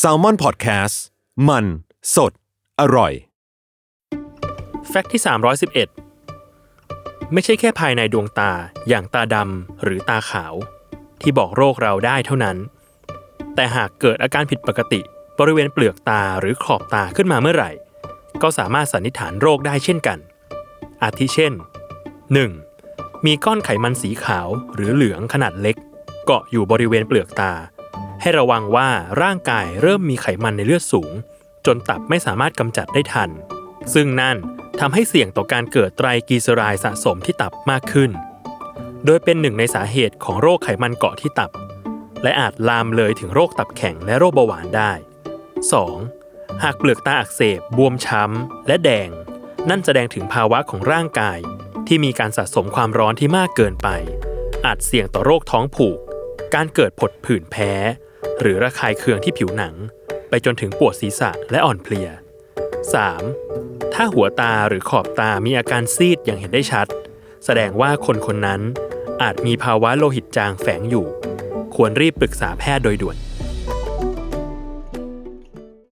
s a l ม o n PODCAST มัน สด อร่อย แฟกต์ที่ 311 ไม่ใช่แค่ภายในดวงตาอย่างตาดำหรือตาขาว ที่บอกโรคเราได้เท่านั้น แต่หากเกิดอาการผิดปกติ บริเวณเปลือกตาหรือขอบตาขึ้นมาเมื่อไหร่ ก็สามารถสันนิษฐานโรคได้เช่นกัน อาทิเช่น 1. มีก้อนไขมันสีขาวหรือเหลืองขนาดเล็ก เกาะอยู่บริเวณเปลือกตา ให้ระวังว่าร่างกายเริ่มมีไขมันในเลือดสูง จนตับไม่สามารถกำจัดได้ทัน ซึ่งนั่นทำให้เสี่ยงต่อการเกิดไตรกลีเซอไรด์สะสมที่ตับมากขึ้น โดยเป็นหนึ่งในสาเหตุของโรคไขมันเกาะที่ตับ และอาจลามเลยถึงโรคตับแข็งและโรคเบาหวานได้ 2. หากเปลือกตาอักเสบบวมช้ำ และแดง นั่นแสดงถึงภาวะของร่างกาย ที่มีการสะสมความร้อนที่มากเกินไป อาจเสี่ยงต่อโรคท้องผูก การเกิดผดผื่นแพ้ หรือระคายเคืองที่ผิวหนัง ไปจนถึงปวดศีรษะและอ่อนเพลีย 3. ถ้าหัวตาหรือขอบตามีอาการซีดอย่างเห็นได้ชัด แสดงว่าคนคนนั้นอาจมีภาวะโลหิตจางแฝงอยู่ ควรรีบปรึกษาแพทย์โดยด่วน